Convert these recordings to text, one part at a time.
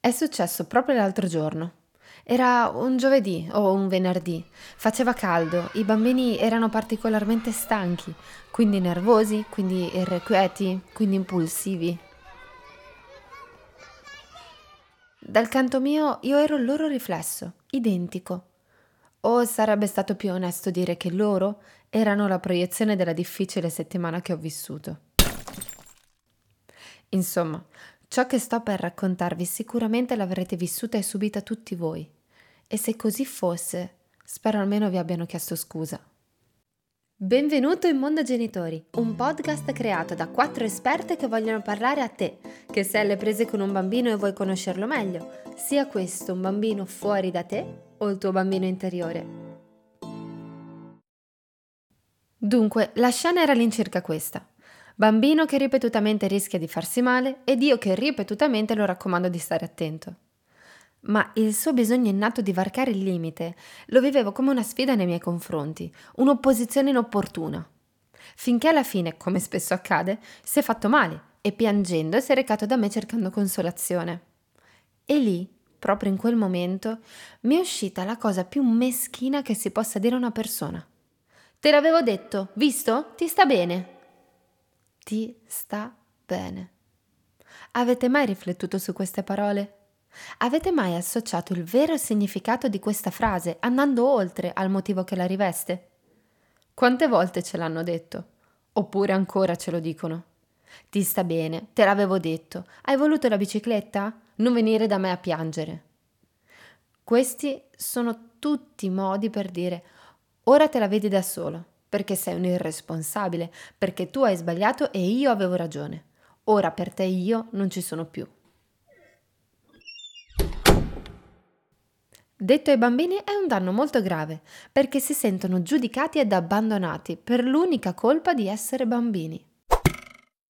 È successo proprio l'altro giorno. Era un giovedì o un venerdì. Faceva caldo, i bambini erano particolarmente stanchi, quindi nervosi, quindi irrequieti, quindi impulsivi. Dal canto mio io ero il loro riflesso, identico. O sarebbe stato più onesto dire che loro erano la proiezione della difficile settimana che ho vissuto. Insomma, ciò che sto per raccontarvi sicuramente l'avrete vissuta e subita tutti voi. E se così fosse, spero almeno vi abbiano chiesto scusa. Benvenuto in Mondo Genitori, un podcast creato da quattro esperte che vogliono parlare a te, che sei alle prese con un bambino e vuoi conoscerlo meglio, sia questo un bambino fuori da te o il tuo bambino interiore. Dunque, la scena era all'incirca questa. Bambino che ripetutamente rischia di farsi male ed io che ripetutamente lo raccomando di stare attento. Ma il suo bisogno innato di varcare il limite lo vivevo come una sfida nei miei confronti, un'opposizione inopportuna. Finché alla fine, come spesso accade, si è fatto male e piangendo si è recato da me cercando consolazione. E lì, proprio in quel momento, mi è uscita la cosa più meschina che si possa dire a una persona. Te l'avevo detto, visto? Ti sta bene. Ti sta bene. Avete mai riflettuto su queste parole? Avete mai associato il vero significato di questa frase andando oltre al motivo che la riveste? Quante volte ce l'hanno detto? Oppure ancora ce lo dicono? Ti sta bene, te l'avevo detto. Hai voluto la bicicletta? Non venire da me a piangere. Questi sono tutti modi per dire Ora te la vedi da solo, perché sei un irresponsabile, perché tu hai sbagliato e io avevo ragione. Ora per te io non ci sono più. Detto ai bambini è un danno molto grave, perché si sentono giudicati ed abbandonati per l'unica colpa di essere bambini.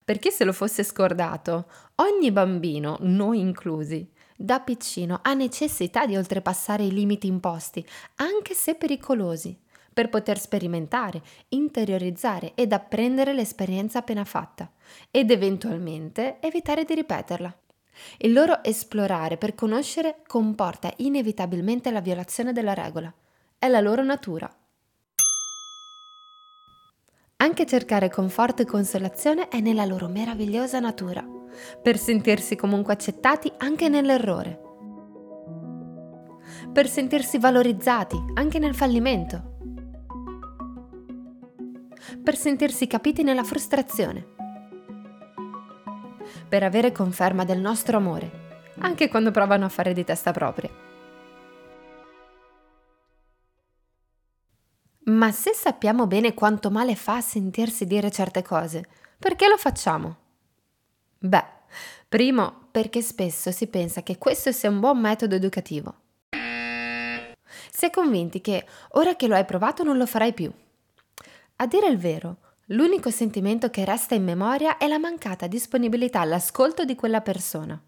Per chi se lo fosse scordato, ogni bambino, noi inclusi, da piccino ha necessità di oltrepassare i limiti imposti, anche se pericolosi per poter sperimentare, interiorizzare ed apprendere l'esperienza appena fatta ed eventualmente evitare di ripeterla. Il loro esplorare per conoscere comporta inevitabilmente la violazione della regola. È la loro natura. Anche cercare conforto e consolazione è nella loro meravigliosa natura, per sentirsi comunque accettati anche nell'errore, per sentirsi valorizzati anche nel fallimento per sentirsi capiti nella frustrazione, per avere conferma del nostro amore, anche quando provano a fare di testa propria. Ma se sappiamo bene quanto male fa sentirsi dire certe cose, perché lo facciamo? Beh, primo perché spesso si pensa che questo sia un buon metodo educativo. È convinti che ora che lo hai provato non lo farai più. A dire il vero, l'unico sentimento che resta in memoria è la mancata disponibilità all'ascolto di quella persona,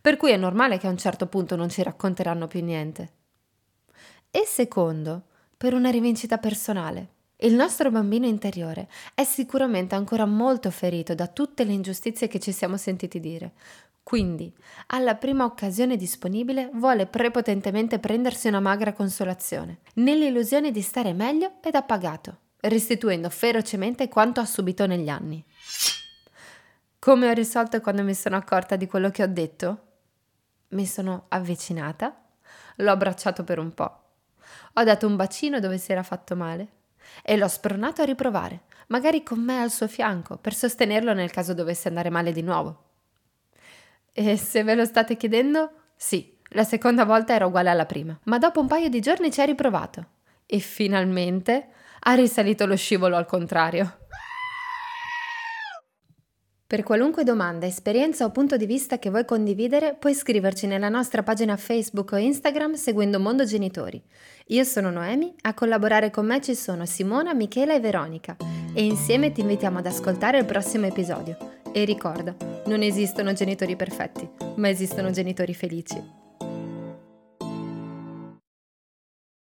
per cui è normale che a un certo punto non ci racconteranno più niente. E secondo, per una rivincita personale. Il nostro bambino interiore è sicuramente ancora molto ferito da tutte le ingiustizie che ci siamo sentiti dire. Quindi, alla prima occasione disponibile, vuole prepotentemente prendersi una magra consolazione, nell'illusione di stare meglio ed appagato restituendo ferocemente quanto ha subito negli anni. Come ho risolto quando mi sono accorta di quello che ho detto? Mi sono avvicinata, l'ho abbracciato per un po', ho dato un bacino dove si era fatto male e l'ho spronato a riprovare, magari con me al suo fianco, per sostenerlo nel caso dovesse andare male di nuovo. E se ve lo state chiedendo, sì, la seconda volta era uguale alla prima, ma dopo un paio di giorni ci ha riprovato e finalmente ha risalito lo scivolo al contrario. Per qualunque domanda, esperienza o punto di vista che vuoi condividere, puoi scriverci nella nostra pagina Facebook o Instagram seguendo Mondo Genitori. Io sono Noemi, a collaborare con me ci sono Simona, Michela e Veronica e insieme ti invitiamo ad ascoltare il prossimo episodio. E ricorda, non esistono genitori perfetti, ma esistono genitori felici.